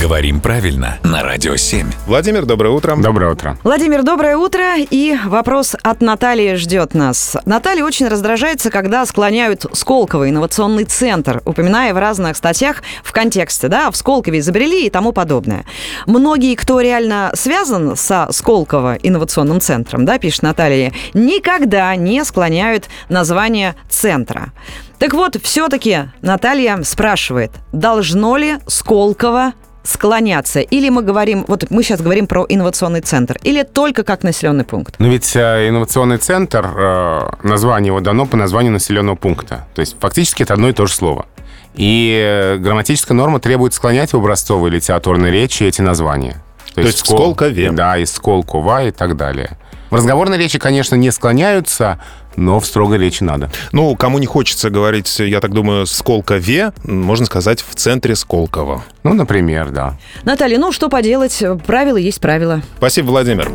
Говорим правильно на Радио 7. Владимир, доброе утро. Доброе утро. Владимир, доброе утро. И вопрос от Натальи ждет нас. Наталья очень раздражается, когда склоняют Сколково инновационный центр, упоминая в разных статьях в контексте, да, в Сколково изобрели и тому подобное. Многие, кто реально связан со Сколково инновационным центром, да, пишет Наталья, никогда не склоняют название центра. Так вот, все-таки Наталья спрашивает, должно ли Сколково склоняться? Или мы говорим, вот мы сейчас говорим про инновационный центр, или только как населенный пункт? Но ведь э, инновационный центр, э, название его дано по названию населенного пункта. То есть фактически это одно и то же слово. И э, грамматическая норма требует склонять в образцовой литературной речи эти названия. То есть Сколкове. Да, и Сколково и так далее. В разговорной речи, конечно, не склоняются, но в строгой речи надо. Ну, кому не хочется говорить, я так думаю, Сколкове, можно сказать, в центре Сколково. Ну, например, да. Наталья, ну что поделать, правила есть правила. Спасибо, Владимир.